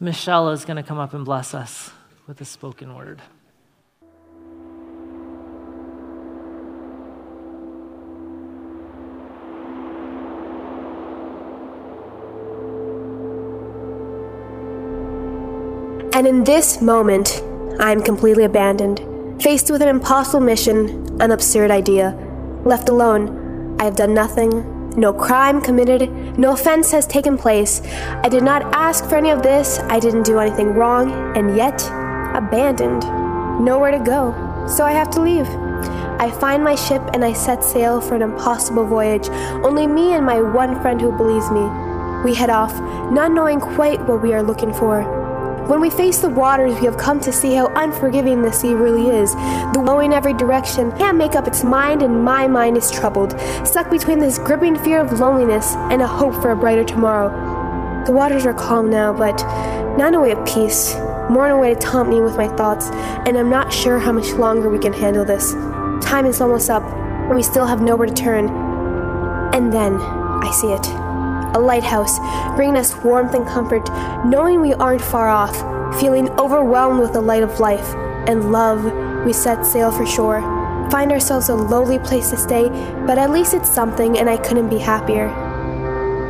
Michelle is going to come up and bless us with a spoken word. And in this moment, I am completely abandoned, faced with an impossible mission, an absurd idea. Left alone, I have done nothing, no crime committed, no offense has taken place. I did not ask for any of this, I didn't do anything wrong, and yet, abandoned. Nowhere to go, so I have to leave. I find my ship and I set sail for an impossible voyage, only me and my one friend who believes me. We head off, not knowing quite what we are looking for. When we face the waters, we have come to see how unforgiving the sea really is. The flow in every direction can't make up its mind, and my mind is troubled, stuck between this gripping fear of loneliness and a hope for a brighter tomorrow. The waters are calm now, but not in a way of peace, more in a way to taunt me with my thoughts, and I'm not sure how much longer we can handle this. Time is almost up, and we still have nowhere to turn. And then I see it a lighthouse, bringing us warmth and comfort, knowing we aren't far off, feeling overwhelmed with the light of life and love, we set sail for shore. Find ourselves a lowly place to stay, but at least it's something, and I couldn't be happier.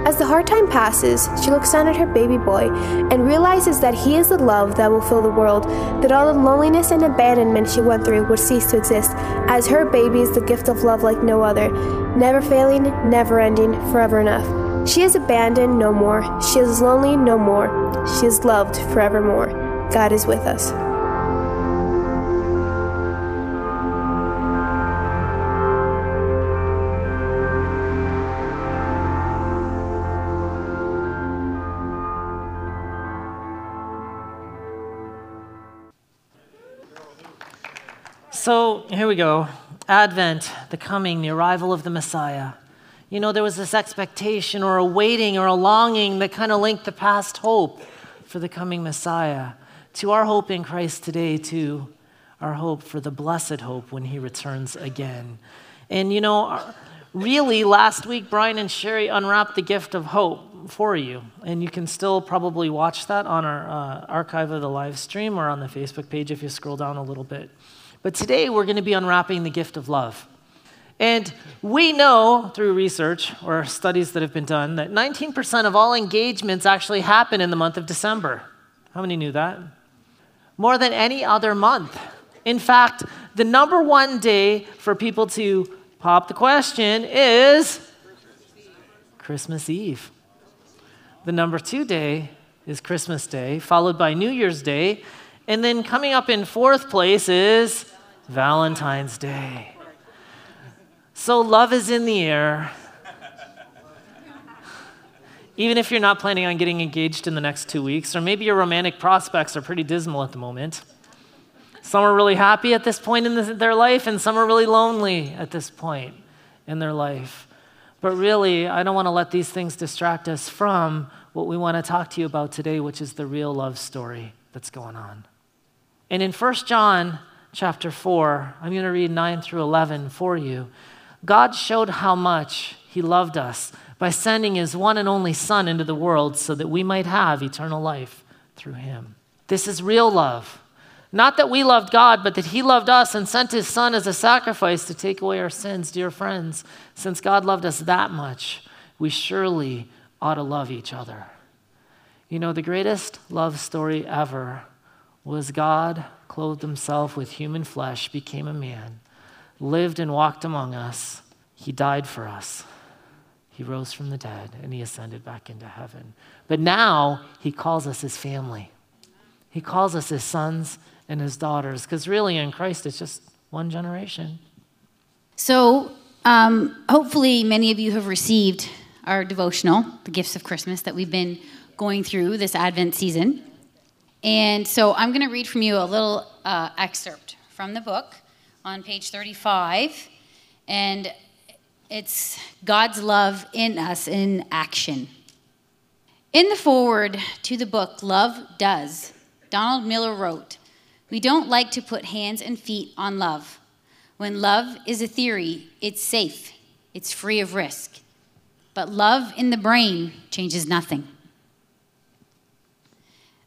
As the hard time passes, she looks down at her baby boy and realizes that he is the love that will fill the world, that all the loneliness and abandonment she went through would cease to exist, as her baby is the gift of love like no other, never failing, never ending, forever enough. She is abandoned no more. She is lonely no more. She is loved forevermore. God is with us. So here we go Advent, the coming, the arrival of the Messiah. You know, there was this expectation or a waiting or a longing that kind of linked the past hope for the coming Messiah to our hope in Christ today, to our hope for the blessed hope when he returns again. And you know, really, last week, Brian and Sherry unwrapped the gift of hope for you. And you can still probably watch that on our uh, archive of the live stream or on the Facebook page if you scroll down a little bit. But today, we're going to be unwrapping the gift of love. And we know through research or studies that have been done that 19% of all engagements actually happen in the month of December. How many knew that? More than any other month. In fact, the number one day for people to pop the question is Christmas Eve. The number two day is Christmas Day, followed by New Year's Day. And then coming up in fourth place is Valentine's Day. So love is in the air. Even if you're not planning on getting engaged in the next two weeks, or maybe your romantic prospects are pretty dismal at the moment. Some are really happy at this point in their life, and some are really lonely at this point in their life. But really, I don't want to let these things distract us from what we want to talk to you about today, which is the real love story that's going on. And in 1 John chapter 4, I'm going to read 9 through 11 for you. God showed how much He loved us by sending His one and only Son into the world so that we might have eternal life through Him. This is real love. Not that we loved God, but that He loved us and sent His Son as a sacrifice to take away our sins. Dear friends, since God loved us that much, we surely ought to love each other. You know, the greatest love story ever was God clothed Himself with human flesh, became a man lived and walked among us. He died for us. He rose from the dead and he ascended back into heaven. But now he calls us his family. He calls us his sons and his daughters because really in Christ it's just one generation. So, um, hopefully, many of you have received our devotional, The Gifts of Christmas, that we've been going through this Advent season. And so I'm going to read from you a little uh, excerpt from the book on page 35. And it's God's love in us in action. In the foreword to the book, Love Does, Donald Miller wrote, We don't like to put hands and feet on love. When love is a theory, it's safe, it's free of risk. But love in the brain changes nothing.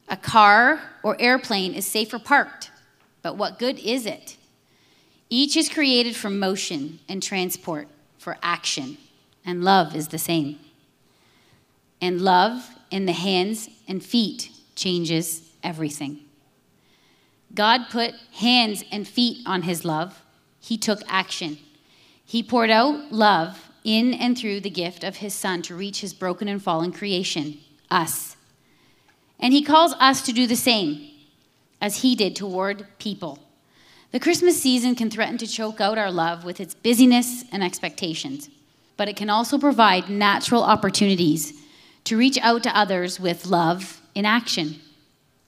A car or airplane is safer parked, but what good is it? Each is created for motion and transport, for action, and love is the same. And love in the hands and feet changes everything. God put hands and feet on his love. He took action. He poured out love in and through the gift of his son to reach his broken and fallen creation, us. And he calls us to do the same as he did toward people. The Christmas season can threaten to choke out our love with its busyness and expectations, but it can also provide natural opportunities to reach out to others with love in action.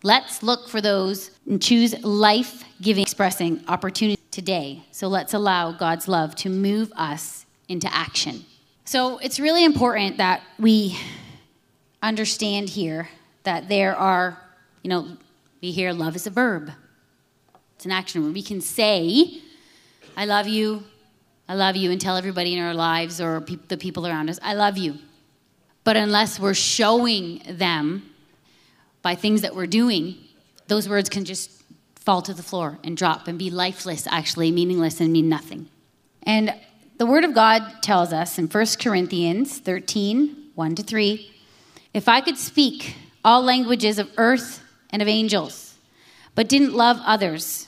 Let's look for those and choose life giving, expressing opportunity today. So let's allow God's love to move us into action. So it's really important that we understand here that there are, you know, we hear love is a verb, it's an action word. We can say, I love you, I love you, and tell everybody in our lives or pe- the people around us, I love you. But unless we're showing them by things that we're doing, those words can just fall to the floor and drop and be lifeless, actually, meaningless, and mean nothing. And the Word of God tells us in 1 Corinthians 13 1 to 3 if I could speak all languages of earth and of angels, but didn't love others,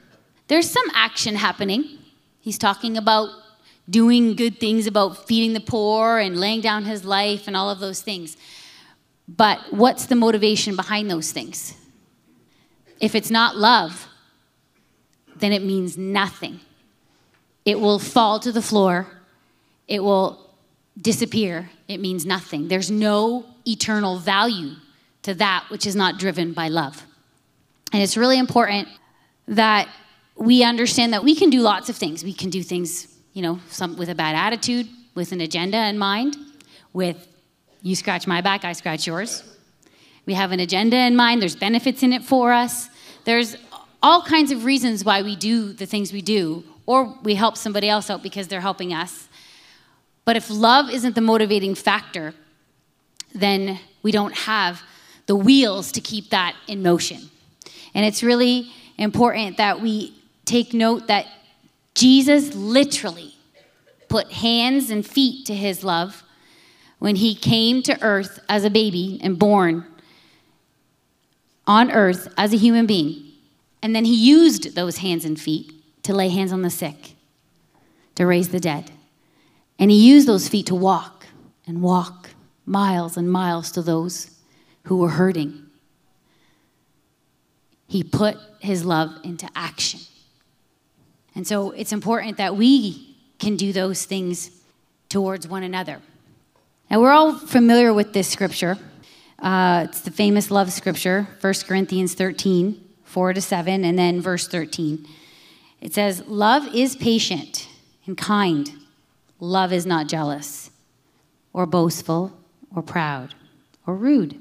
there's some action happening. He's talking about doing good things, about feeding the poor and laying down his life and all of those things. But what's the motivation behind those things? If it's not love, then it means nothing. It will fall to the floor, it will disappear. It means nothing. There's no eternal value to that which is not driven by love. And it's really important that we understand that we can do lots of things. We can do things, you know, some with a bad attitude, with an agenda in mind, with you scratch my back, I scratch yours. We have an agenda in mind, there's benefits in it for us. There's all kinds of reasons why we do the things we do, or we help somebody else out because they're helping us. But if love isn't the motivating factor, then we don't have the wheels to keep that in motion. And it's really important that we take note that Jesus literally put hands and feet to his love when he came to earth as a baby and born on earth as a human being. And then he used those hands and feet to lay hands on the sick, to raise the dead. And he used those feet to walk and walk miles and miles to those who were hurting. He put his love into action. And so it's important that we can do those things towards one another. Now, we're all familiar with this scripture. Uh, it's the famous love scripture, 1 Corinthians 13, 4 to 7, and then verse 13. It says, Love is patient and kind. Love is not jealous or boastful or proud or rude.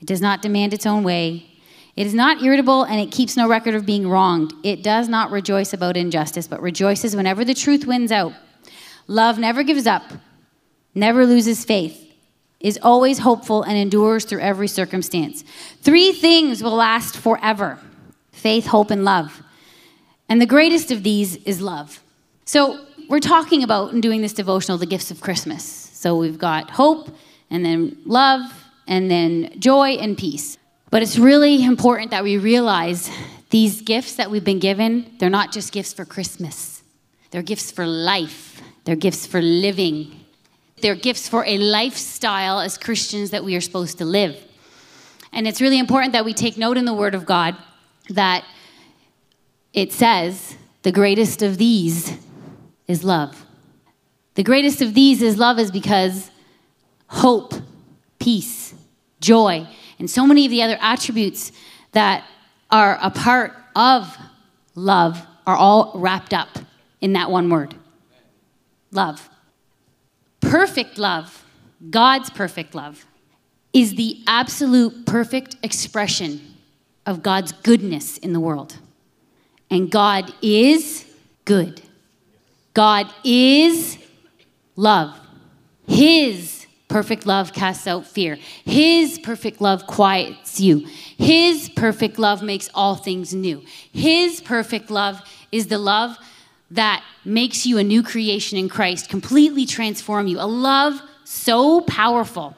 It does not demand its own way. It is not irritable and it keeps no record of being wronged. It does not rejoice about injustice, but rejoices whenever the truth wins out. Love never gives up, never loses faith, is always hopeful, and endures through every circumstance. Three things will last forever faith, hope, and love. And the greatest of these is love. So, we're talking about in doing this devotional the gifts of Christmas. So, we've got hope, and then love, and then joy and peace. But it's really important that we realize These gifts that we've been given, they're not just gifts for Christmas, they're gifts for life, they're gifts for living, they're gifts for a lifestyle as Christians that we are supposed to live. And it's really important that we take note in the Word of God that it says, the greatest of these is love. The greatest of these is love, is because hope, peace, joy, and so many of the other attributes that are a part of love are all wrapped up in that one word love. Perfect love, God's perfect love, is the absolute perfect expression of God's goodness in the world. And God is good. God is love. His perfect love casts out fear. His perfect love quiets you. His perfect love makes all things new. His perfect love is the love that makes you a new creation in Christ, completely transform you. A love so powerful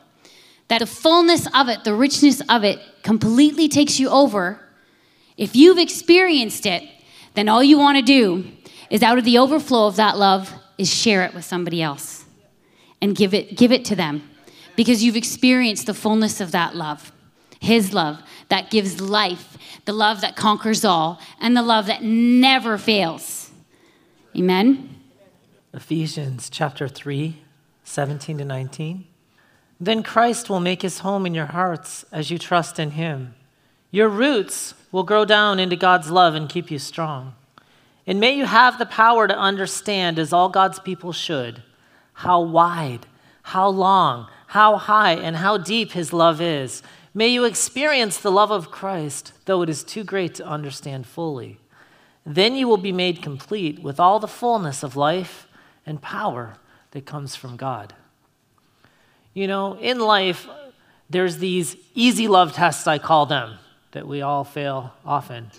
that the fullness of it, the richness of it, completely takes you over. If you've experienced it, then all you want to do is out of the overflow of that love is share it with somebody else and give it give it to them because you've experienced the fullness of that love his love that gives life the love that conquers all and the love that never fails. Amen? Ephesians chapter 3 17 to 19 then christ will make his home in your hearts as you trust in him. Your roots will grow down into God's love and keep you strong. And may you have the power to understand, as all God's people should, how wide, how long, how high, and how deep His love is. May you experience the love of Christ, though it is too great to understand fully. Then you will be made complete with all the fullness of life and power that comes from God. You know, in life, there's these easy love tests, I call them that we all fail often.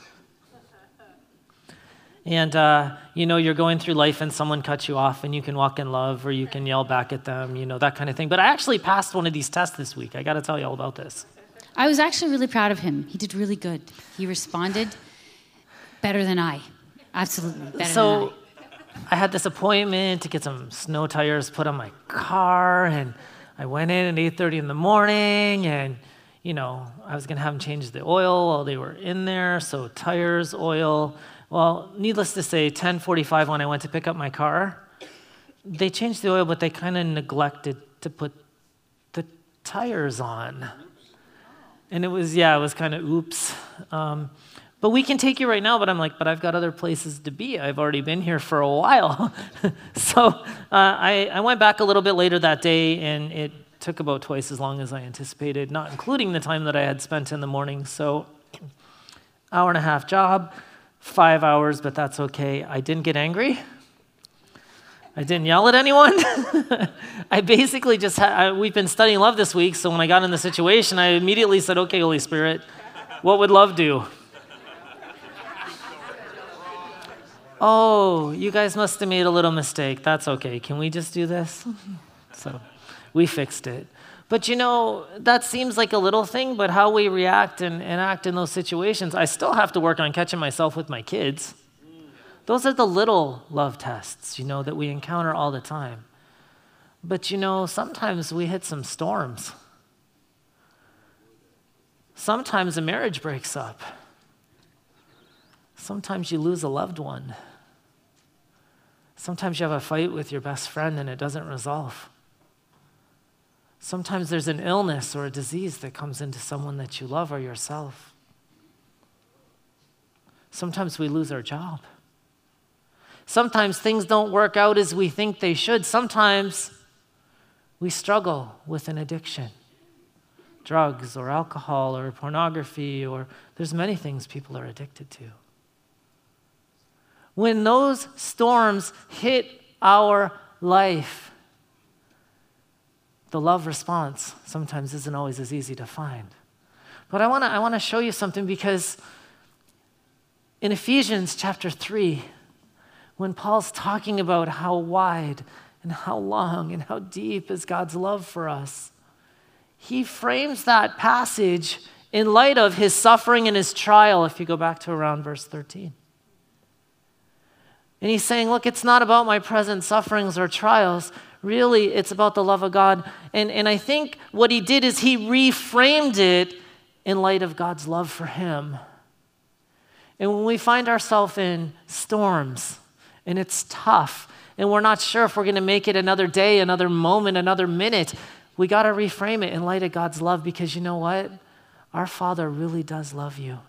And, uh, you know, you're going through life and someone cuts you off and you can walk in love or you can yell back at them, you know, that kind of thing. But I actually passed one of these tests this week. I got to tell you all about this. I was actually really proud of him. He did really good. He responded better than I. Absolutely. Better so I. I had this appointment to get some snow tires put on my car and I went in at 8:30 in the morning and you know, I was going to have them change the oil while they were in there, so tires, oil. Well, needless to say, 10:45 when I went to pick up my car, they changed the oil, but they kind of neglected to put the tires on. And it was, yeah, it was kind of oops. Um, but we can take you right now. But I'm like, but I've got other places to be. I've already been here for a while. so uh, I, I went back a little bit later that day, and it took about twice as long as I anticipated, not including the time that I had spent in the morning. So, hour and a half job, five hours, but that's okay. I didn't get angry. I didn't yell at anyone. I basically just had, I, we've been studying love this week, so when I got in the situation, I immediately said, okay, Holy Spirit, what would love do? oh, you guys must have made a little mistake. That's okay. Can we just do this? So we fixed it. But you know, that seems like a little thing, but how we react and, and act in those situations, I still have to work on catching myself with my kids. Those are the little love tests, you know, that we encounter all the time. But you know, sometimes we hit some storms. Sometimes a marriage breaks up. Sometimes you lose a loved one. Sometimes you have a fight with your best friend and it doesn't resolve. Sometimes there's an illness or a disease that comes into someone that you love or yourself. Sometimes we lose our job. Sometimes things don't work out as we think they should. Sometimes we struggle with an addiction drugs or alcohol or pornography, or there's many things people are addicted to. When those storms hit our life, the love response sometimes isn't always as easy to find. But I want to I wanna show you something because in Ephesians chapter 3, when Paul's talking about how wide and how long and how deep is God's love for us, he frames that passage in light of his suffering and his trial, if you go back to around verse 13. And he's saying, Look, it's not about my present sufferings or trials. Really, it's about the love of God. And, and I think what he did is he reframed it in light of God's love for him. And when we find ourselves in storms and it's tough and we're not sure if we're going to make it another day, another moment, another minute, we got to reframe it in light of God's love because you know what? Our Father really does love you.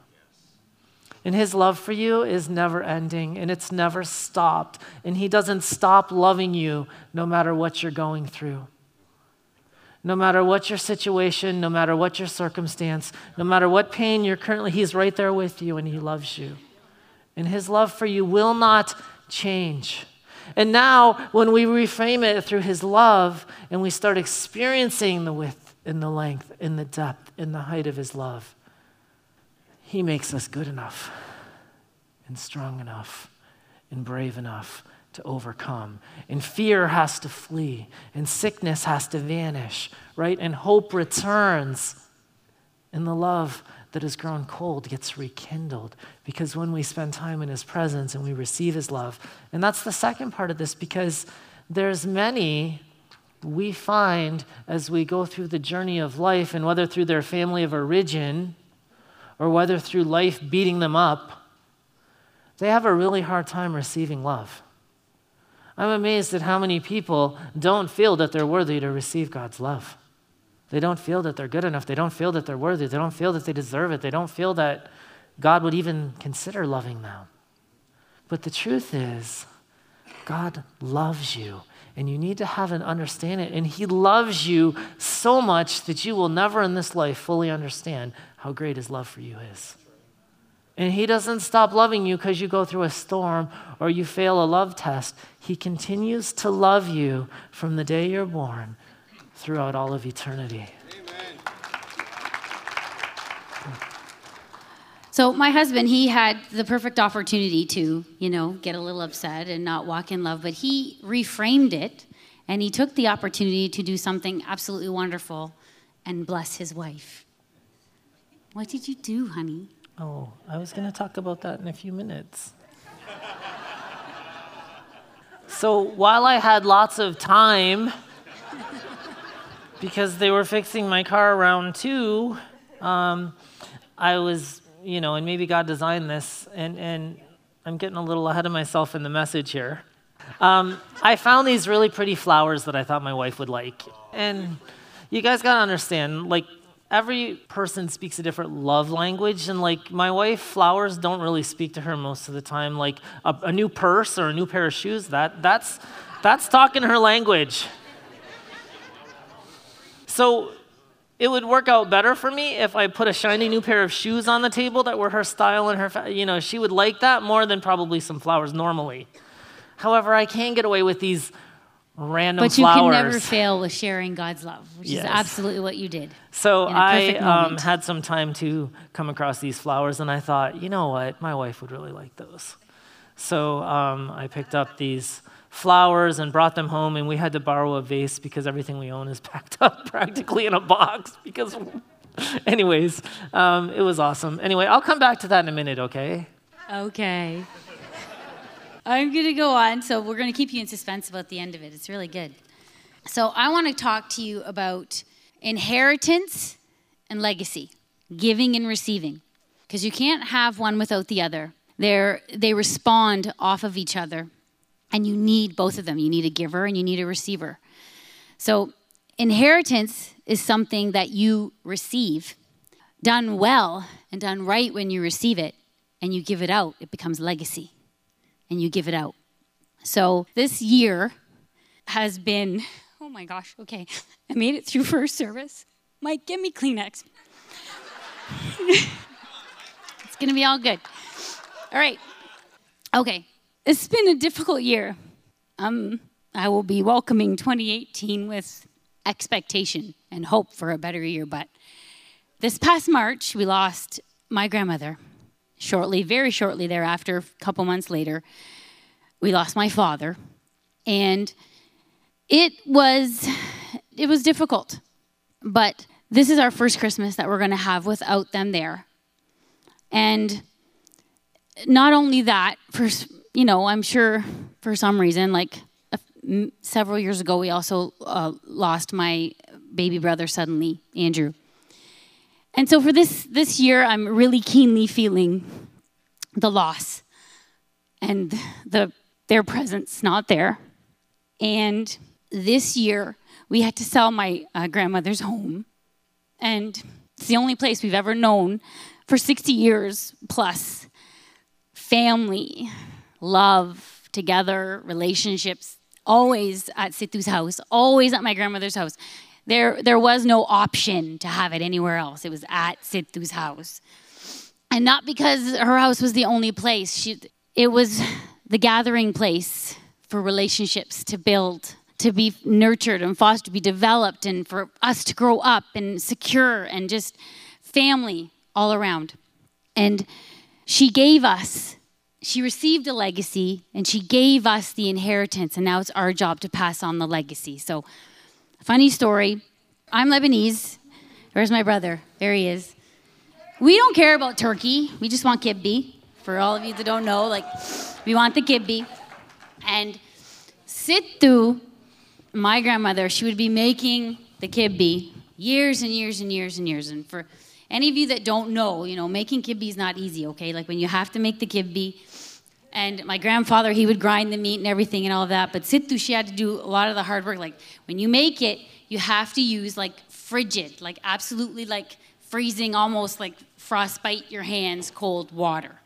And his love for you is never ending and it's never stopped. And he doesn't stop loving you no matter what you're going through. No matter what your situation, no matter what your circumstance, no matter what pain you're currently, he's right there with you and he loves you. And his love for you will not change. And now, when we reframe it through his love and we start experiencing the width and the length and the depth and the height of his love, he makes us good enough and strong enough and brave enough to overcome. And fear has to flee, and sickness has to vanish, right? And hope returns. And the love that has grown cold gets rekindled because when we spend time in his presence and we receive his love. And that's the second part of this because there's many we find as we go through the journey of life, and whether through their family of origin or whether through life beating them up, they have a really hard time receiving love. I'm amazed at how many people don't feel that they're worthy to receive God's love. They don't feel that they're good enough. They don't feel that they're worthy. They don't feel that they deserve it. They don't feel that God would even consider loving them. But the truth is, God loves you, and you need to have an understanding. And He loves you so much that you will never in this life fully understand how great his love for you is. And he doesn't stop loving you because you go through a storm or you fail a love test. He continues to love you from the day you're born throughout all of eternity. So my husband, he had the perfect opportunity to, you know, get a little upset and not walk in love, but he reframed it and he took the opportunity to do something absolutely wonderful and bless his wife. What did you do, honey? Oh, I was going to talk about that in a few minutes. so while I had lots of time, because they were fixing my car around two, um, I was, you know, and maybe God designed this, and, and I'm getting a little ahead of myself in the message here. Um, I found these really pretty flowers that I thought my wife would like. And you guys got to understand, like, every person speaks a different love language and like my wife flowers don't really speak to her most of the time like a, a, new purse or a new pair of shoes that that's that's talking her language so it would work out better for me if i put a shiny new pair of shoes on the table that were her style and her you know she would like that more than probably some flowers normally however i can get away with these random flowers, but you can never fail with sharing God's love, which yes. is absolutely what you did. So I um, had some time to come across these flowers, and I thought, you know what, my wife would really like those. So um, I picked up these flowers and brought them home, and we had to borrow a vase because everything we own is packed up practically in a box. Because, anyways, um, it was awesome. Anyway, I'll come back to that in a minute, okay? Okay. I'm going to go on. So we're going to keep you in suspense about the end of it. It's really good. So I want to talk to you about inheritance and legacy, giving and receiving, because you can't have one without the other. They're, they respond off of each other, and you need both of them. You need a giver and you need a receiver. So, inheritance is something that you receive. Done well and done right when you receive it and you give it out, it becomes legacy and you give it out. So this year has been, oh my gosh, okay. I made it through first service. Mike, give me Kleenex. it's gonna be all good. All right. Okay. It's been a difficult year. Um, I will be welcoming 2018 with expectation and hope for a better year. But this past March, we lost my grandmother shortly, very shortly thereafter, a couple months later, we lost my father. And it was it was difficult. But this is our first Christmas that we're going to have without them there. And not only that, for you know, I'm sure for some reason, like several years ago, we also uh, lost my baby brother suddenly, Andrew. And so for this this year, I'm really keenly feeling the loss and the their presence not there. And this year, we had to sell my uh, grandmother's home, and it's the only place we've ever known for 60 years plus. Family, love, together, relationships, always at Situ's house, always at my grandmother's house. There, there was no option to have it anywhere else. It was at Situ's house. And not because her house was the only place. She, it was the gathering place for relationships to build, to be nurtured and fostered, to be developed, and for us to grow up and secure and just family all around. And she gave us she received a legacy and she gave us the inheritance, and now it's our job to pass on the legacy. So, funny story I'm Lebanese. Where's my brother? There he is. We don't care about turkey, we just want kibbe. For all of you that don't know, like, we want the kibbe. And Situ, my grandmother, she would be making the kibbe years and years and years and years. And for any of you that don't know, you know, making kibbe is not easy, okay? Like when you have to make the kibbe, and my grandfather, he would grind the meat and everything and all of that. But Situ, she had to do a lot of the hard work. Like when you make it, you have to use like frigid, like absolutely like freezing, almost like frostbite your hands, cold water.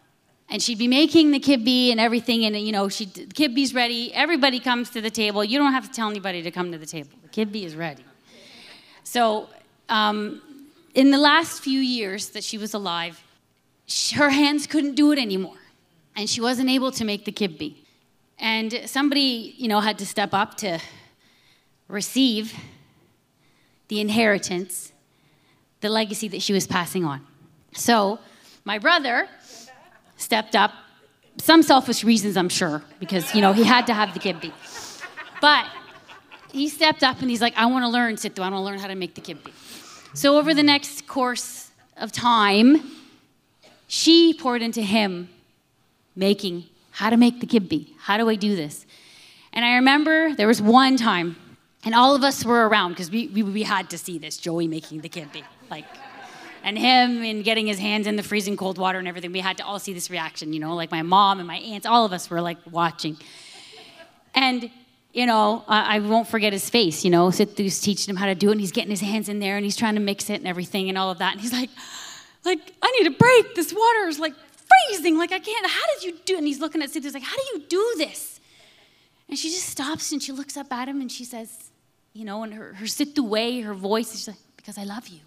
And she'd be making the kibbe and everything, and you know, she the kibbe's ready. Everybody comes to the table. You don't have to tell anybody to come to the table. The kibbe is ready. So, um, in the last few years that she was alive, her hands couldn't do it anymore and she wasn't able to make the kibbe. And somebody, you know, had to step up to receive the inheritance, the legacy that she was passing on. So my brother stepped up, some selfish reasons, I'm sure, because, you know, he had to have the kibbe. But he stepped up and he's like, I want to learn Situ, I want to learn how to make the kibbe. So over the next course of time, she poured into him making how to make the kibbe. How do I do this? And I remember there was one time, and all of us were around because we, we, we, had to see this Joey making the kibbe. Like, and him and getting his hands in the freezing cold water and everything. We had to all see this reaction, you know, like my mom and my aunts, all of us were like watching. And, you know, I, I won't forget his face, you know, Situ's teaching him how to do it, and he's getting his hands in there and he's trying to mix it and everything and all of that. And he's like, like, I need a break. This water is like freezing. Like, I can't. How did you do? And he's looking at Cynthia, like, how do you do this? And she just stops and she looks up at him and she says, you know, in her, her sit way, her voice, she's like, because I love you.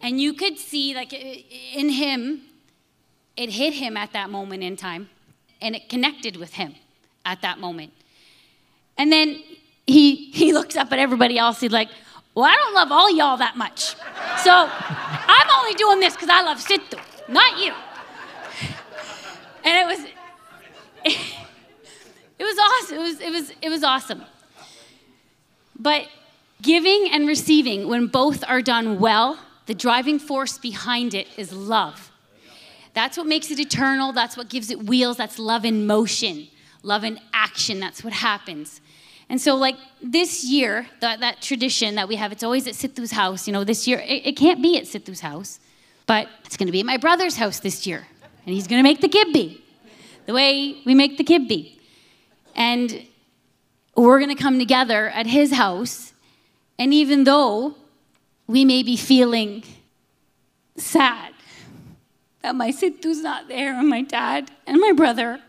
And you could see, like, in him, it hit him at that moment in time and it connected with him at that moment. And then he, he looks up at everybody else. He's like, well, I don't love all y'all that much. So I'm only doing this because I love Situ, not you. And it was it, it was awesome. It was it was it was awesome. But giving and receiving when both are done well, the driving force behind it is love. That's what makes it eternal. That's what gives it wheels. That's love in motion, love in action. That's what happens. And so, like this year, that, that tradition that we have, it's always at Situ's house. You know, this year, it, it can't be at Situ's house, but it's going to be at my brother's house this year and he's going to make the kibbe the way we make the kibbe. And we're going to come together at his house. And even though we may be feeling sad that my Situ's not there and my dad and my brother,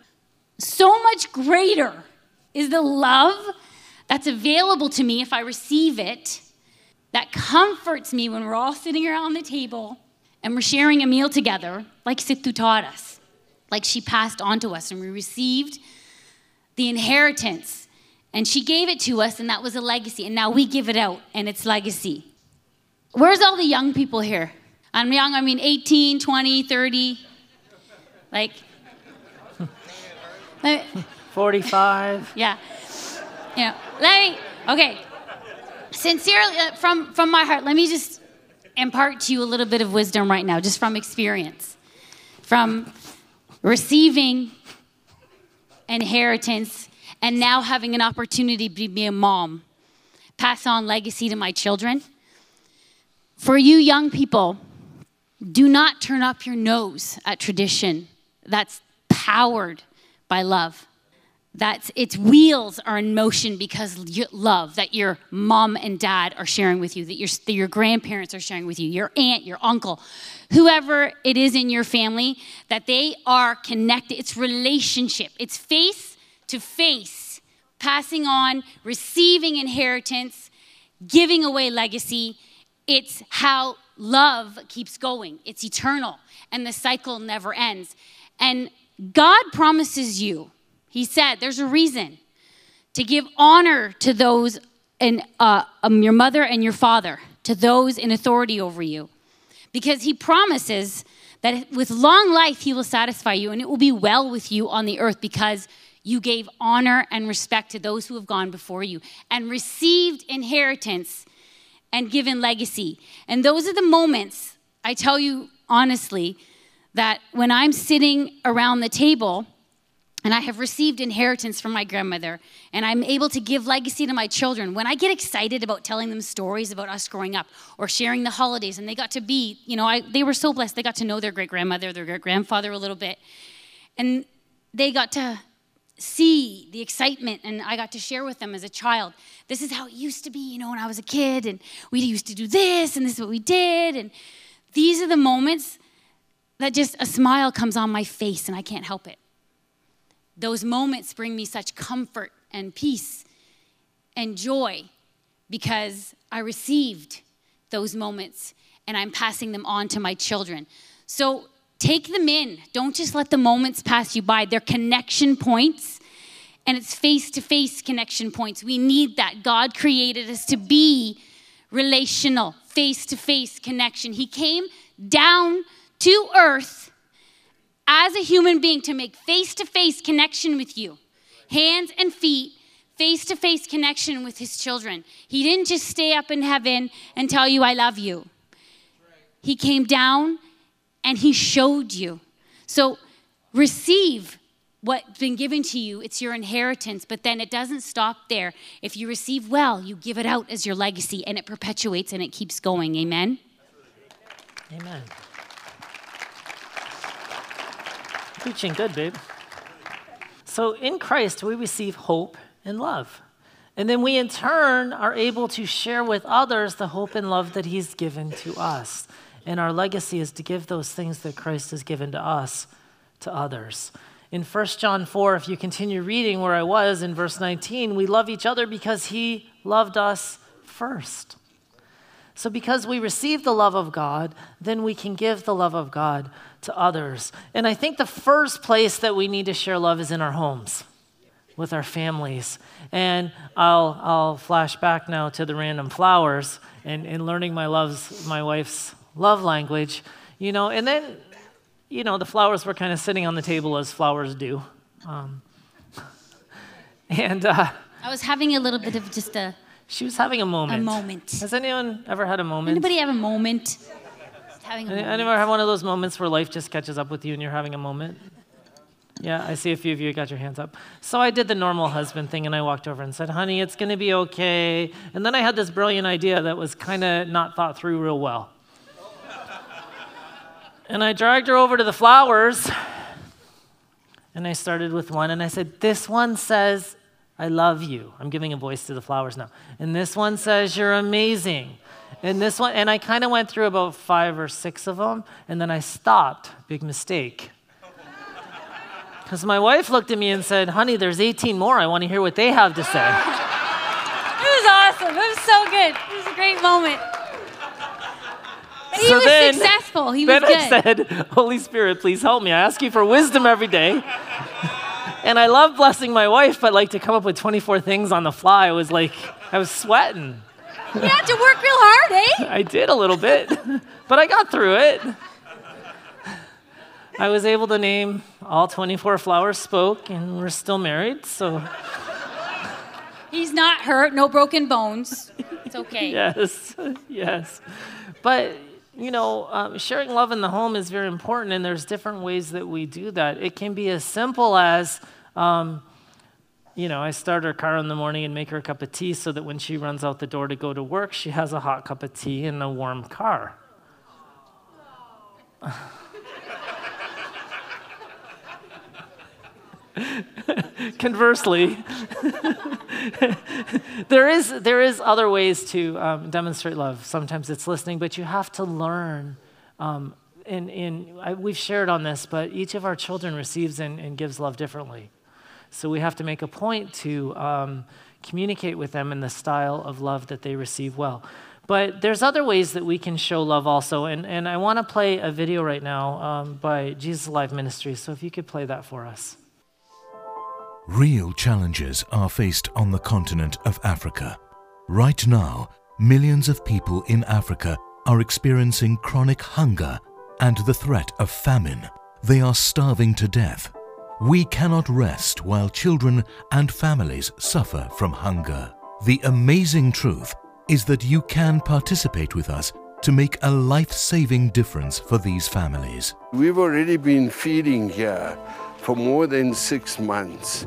so much greater is the love that's available to me if I receive it that comforts me when we're all sitting around the table and we're sharing a meal together, like Situ taught us, like she passed on to us, and we received the inheritance. And she gave it to us, and that was a legacy. And now we give it out, and it's legacy. Where's all the young people here? I'm young, I mean 18, 20, 30. Like, 45. Yeah. You know, let me, okay. Sincerely, uh, from, from my heart, let me just impart to you a little bit of wisdom right now, just from experience, from receiving inheritance and now having an opportunity to be a mom, pass on legacy to my children. For you young people, do not turn up your nose at tradition that's powered by love that its wheels are in motion because love that your mom and dad are sharing with you, that your, that your grandparents are sharing with you, your aunt, your uncle, whoever it is in your family, that they are connected. It's relationship, it's face to face, passing on, receiving inheritance, giving away legacy. It's how love keeps going, it's eternal, and the cycle never ends. And God promises you he said, There's a reason to give honor to those and uh, um, your mother and your father, to those in authority over you. Because he promises that with long life he will satisfy you and it will be well with you on the earth because you gave honor and respect to those who have gone before you and received inheritance and given legacy. And those are the moments, I tell you honestly, that when I'm sitting around the table, and I have received inheritance from my grandmother, and I'm able to give legacy to my children. When I get excited about telling them stories about us growing up or sharing the holidays, and they got to be, you know, I, they were so blessed. They got to know their great grandmother, their great grandfather a little bit, and they got to see the excitement, and I got to share with them as a child. This is how it used to be, you know, when I was a kid, and we used to do this, and this is what we did. And these are the moments that just a smile comes on my face, and I can't help it those moments bring me such comfort and peace and joy because I received those moments and I'm passing them on to my children. So take them in. Don't just let the moments pass you by. They're connection points and it's face to face connection points. We need that. God created us to be relational, face to face connection. He came down to earth as a human being to make face to face connection with you, hands and feet, face to face connection with his children. He didn't just stay up in heaven and tell you, I love you. He came down and he showed you. So receive what's been given to you. It's your inheritance, but then it doesn't stop there. If you receive well, you give it out as your legacy and it perpetuates and it keeps going. Amen. Amen. Preaching good, babe. So in Christ, we receive hope and love. And then we, in turn, are able to share with others the hope and love that He's given to us. And our legacy is to give those things that Christ has given to us to others. In 1 John 4, if you continue reading where I was in verse 19, we love each other because He loved us first. So, because we receive the love of God, then we can give the love of God to others. And I think the first place that we need to share love is in our homes with our families. And I'll, I'll flash back now to the random flowers and, and learning my love's, my wife's love language, you know, and then, you know, the flowers were kind of sitting on the table as flowers do. Um, and uh, I was having a little bit of just a she was having a moment. A moment. Has anyone ever had a moment? Anybody have a moment? having a moment. Anyone have one of those moments where life just catches up with you and you're having a moment? Yeah, I see a few of you got your hands up. So I did the normal husband thing and I walked over and said, honey, it's going to be okay. And then I had this brilliant idea that was kind of not thought through real well. and I dragged her over to the flowers and I started with one and I said, This one says, I love you. I'm giving a voice to the flowers now. And this one says, You're amazing. And this one, and I kind of went through about five or six of them, and then I stopped. Big mistake. Because my wife looked at me and said, Honey, there's 18 more. I want to hear what they have to say. it was awesome. It was so good. It was a great moment. He so was then, successful. He was then good. I said, Holy Spirit, please help me. I ask you for wisdom every day. And I love blessing my wife, but like to come up with 24 things on the fly was like, I was sweating. You had to work real hard, eh? I did a little bit, but I got through it. I was able to name all 24 flowers spoke, and we're still married, so. He's not hurt, no broken bones. It's okay. yes, yes. But you know, uh, sharing love in the home is very important, and there's different ways that we do that. It can be as simple as, um, you know, I start her car in the morning and make her a cup of tea so that when she runs out the door to go to work, she has a hot cup of tea and a warm car. Conversely, there, is, there is other ways to um, demonstrate love. Sometimes it's listening, but you have to learn. Um, in, I, we've shared on this, but each of our children receives and, and, gives love differently. So we have to make a point to um, communicate with them in the style of love that they receive well. But there's other ways that we can show love also. And, and I want to play a video right now um, by Jesus Live Ministry. So if you could play that for us. Real challenges are faced on the continent of Africa. Right now, millions of people in Africa are experiencing chronic hunger and the threat of famine. They are starving to death. We cannot rest while children and families suffer from hunger. The amazing truth is that you can participate with us to make a life-saving difference for these families. We've already been feeding here for more than six months.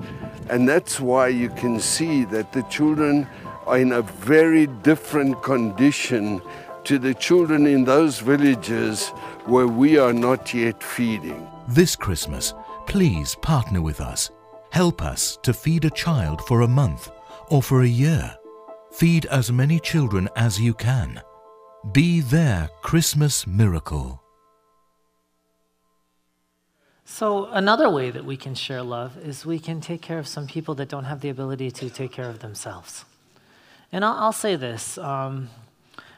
And that's why you can see that the children are in a very different condition to the children in those villages where we are not yet feeding. This Christmas, please partner with us. Help us to feed a child for a month or for a year. Feed as many children as you can. Be their Christmas miracle. So, another way that we can share love is we can take care of some people that don't have the ability to take care of themselves. And I'll, I'll say this um,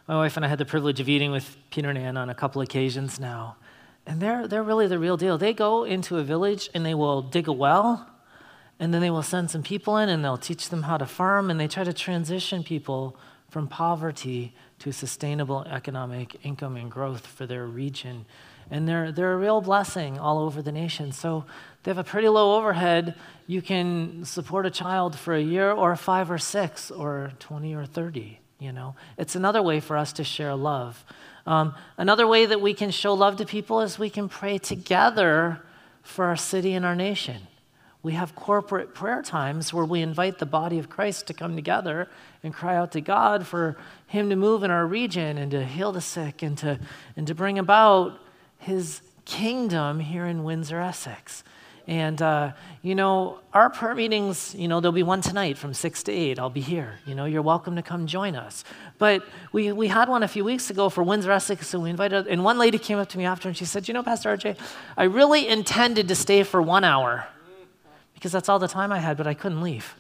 my wife and I had the privilege of eating with Peter and Ann on a couple occasions now. And they're, they're really the real deal. They go into a village and they will dig a well, and then they will send some people in and they'll teach them how to farm, and they try to transition people from poverty to sustainable economic income and growth for their region and they're, they're a real blessing all over the nation. So they have a pretty low overhead. You can support a child for a year or five or six or 20 or 30, you know. It's another way for us to share love. Um, another way that we can show love to people is we can pray together for our city and our nation. We have corporate prayer times where we invite the body of Christ to come together and cry out to God for Him to move in our region and to heal the sick and to, and to bring about his kingdom here in Windsor, Essex. And, uh, you know, our prayer meetings, you know, there'll be one tonight from 6 to 8. I'll be here. You know, you're welcome to come join us. But we, we had one a few weeks ago for Windsor, Essex, so we invited, and one lady came up to me after and she said, You know, Pastor RJ, I really intended to stay for one hour because that's all the time I had, but I couldn't leave.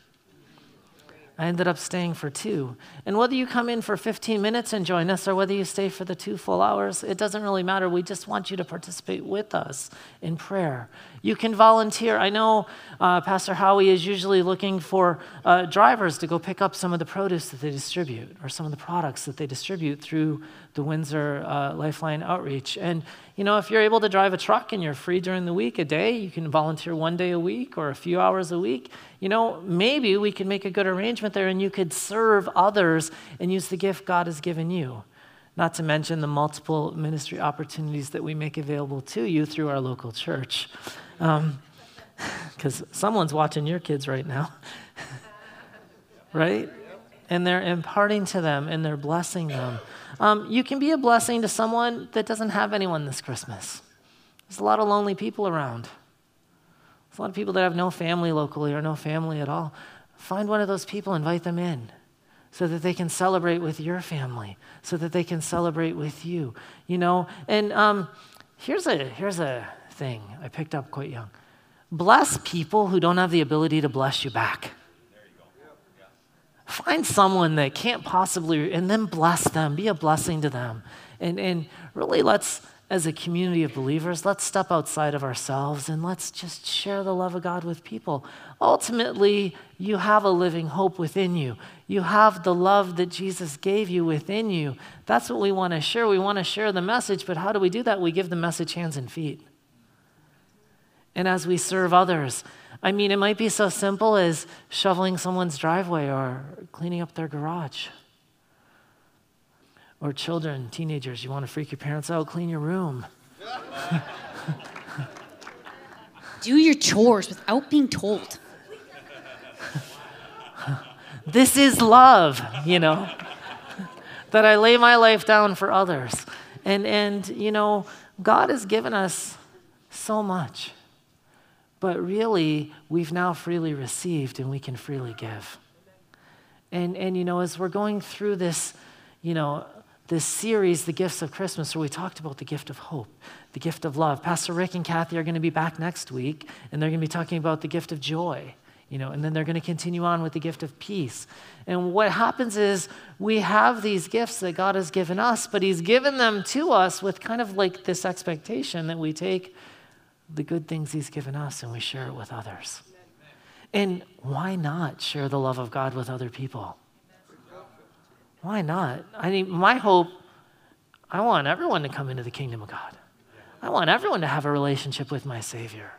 I ended up staying for two. And whether you come in for 15 minutes and join us or whether you stay for the two full hours, it doesn't really matter. We just want you to participate with us in prayer. You can volunteer. I know uh, Pastor Howie is usually looking for uh, drivers to go pick up some of the produce that they distribute or some of the products that they distribute through the Windsor uh, Lifeline Outreach. And, you know, if you're able to drive a truck and you're free during the week, a day, you can volunteer one day a week or a few hours a week. You know, maybe we can make a good arrangement there and you could serve others and use the gift God has given you. Not to mention the multiple ministry opportunities that we make available to you through our local church because um, someone's watching your kids right now, right? And they're imparting to them and they're blessing them. Um, you can be a blessing to someone that doesn't have anyone this Christmas. There's a lot of lonely people around. There's a lot of people that have no family locally or no family at all. Find one of those people, invite them in so that they can celebrate with your family, so that they can celebrate with you. You know, and um, here's a here's a thing I picked up quite young. Bless people who don't have the ability to bless you back. Find someone that can't possibly, and then bless them. Be a blessing to them. And, and really, let's, as a community of believers, let's step outside of ourselves and let's just share the love of God with people. Ultimately, you have a living hope within you. You have the love that Jesus gave you within you. That's what we want to share. We want to share the message, but how do we do that? We give the message hands and feet and as we serve others. I mean, it might be so simple as shoveling someone's driveway or cleaning up their garage. Or children, teenagers, you want to freak your parents out, clean your room. Do your chores without being told. this is love, you know, that I lay my life down for others. And, and, you know, God has given us so much, but really, we've now freely received and we can freely give. And, and, you know, as we're going through this, you know, this series, The Gifts of Christmas, where we talked about the gift of hope, the gift of love. Pastor Rick and Kathy are going to be back next week, and they're going to be talking about the gift of joy, you know, and then they're going to continue on with the gift of peace. And what happens is we have these gifts that God has given us, but He's given them to us with kind of like this expectation that we take the good things He's given us and we share it with others. And why not share the love of God with other people? Why not? I mean, my hope, I want everyone to come into the kingdom of God. I want everyone to have a relationship with my Savior.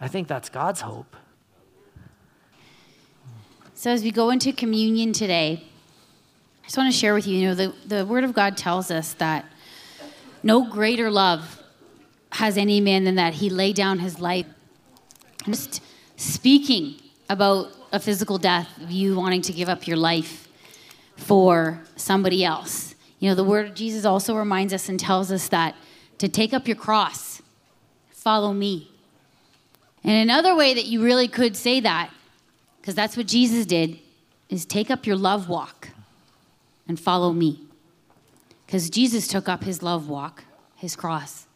I think that's God's hope. So, as we go into communion today, I just want to share with you, you know, the, the Word of God tells us that no greater love has any man than that he lay down his life. Just speaking about a physical death, you wanting to give up your life for somebody else. You know, the word of Jesus also reminds us and tells us that to take up your cross, follow me. And another way that you really could say that, because that's what Jesus did, is take up your love walk and follow me. Because Jesus took up his love walk, his cross,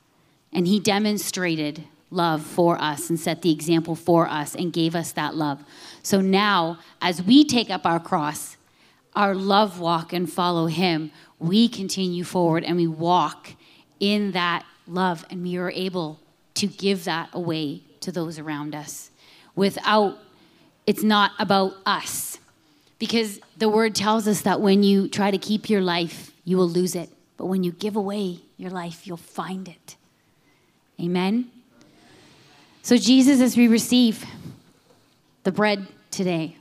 and he demonstrated love for us and set the example for us and gave us that love. So now, as we take up our cross, our love walk and follow Him, we continue forward and we walk in that love and we are able to give that away to those around us without, it's not about us. Because the word tells us that when you try to keep your life, you will lose it. But when you give away your life, you'll find it. Amen? So, Jesus, as we receive the bread today,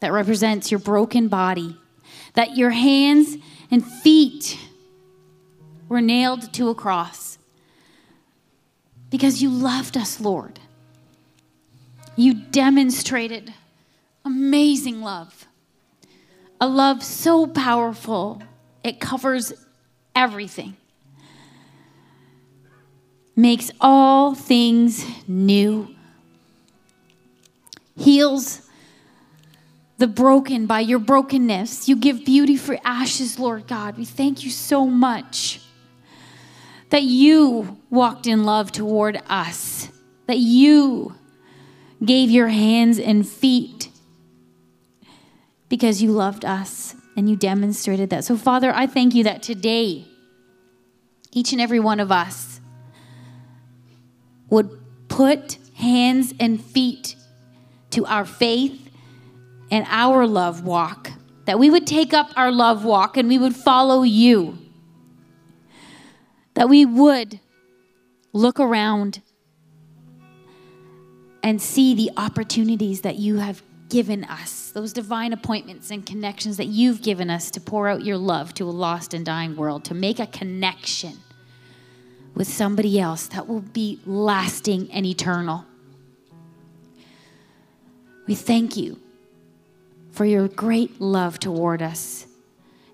that represents your broken body, that your hands and feet were nailed to a cross because you loved us, Lord. You demonstrated amazing love, a love so powerful, it covers everything, makes all things new, heals the broken by your brokenness. You give beauty for ashes, Lord God. We thank you so much that you walked in love toward us, that you gave your hands and feet because you loved us and you demonstrated that. So, Father, I thank you that today, each and every one of us would put hands and feet to our faith and our love walk, that we would take up our love walk and we would follow you, that we would look around and see the opportunities that you have given us, those divine appointments and connections that you've given us to pour out your love to a lost and dying world, to make a connection with somebody else that will be lasting and eternal. We thank you for your great love toward us.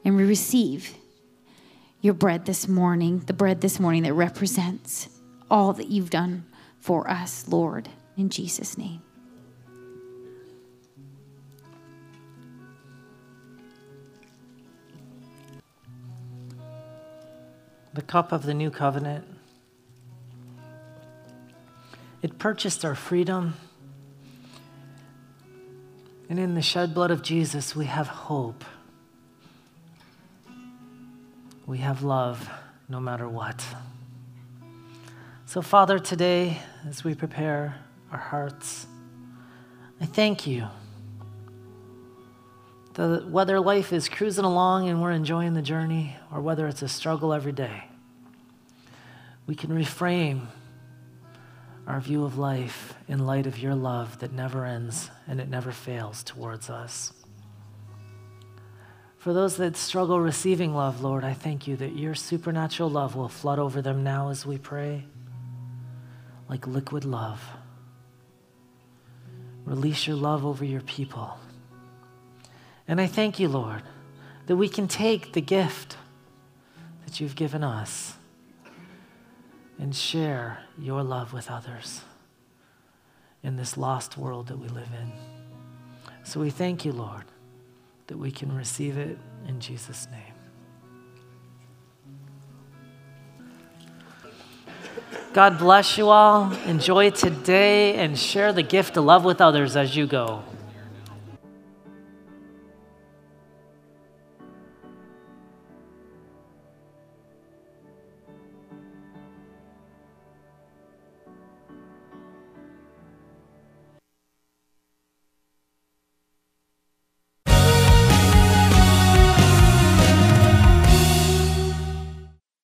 And we receive your bread this morning, the bread this morning that represents all that you've done for us, Lord, in Jesus' name. The cup of the new covenant. It purchased our freedom. And in the shed blood of Jesus, we have hope. We have love no matter what. So, Father, today, as we prepare our hearts, I thank you. whether life is cruising along and we're enjoying the journey, or whether it's a struggle every day, we can reframe our view of life in light of your love that never ends and it never fails towards us. For those that struggle receiving love, Lord, I thank you that your supernatural love will flood over them now as we pray, like liquid love. Release your love over your people. And I thank you, Lord, that we can take the gift that you've given us and share your love with others in this lost world that we live in. So we thank you, Lord that we can receive it in Jesus' name. God bless you all. Enjoy today and share the gift of love with others as you go.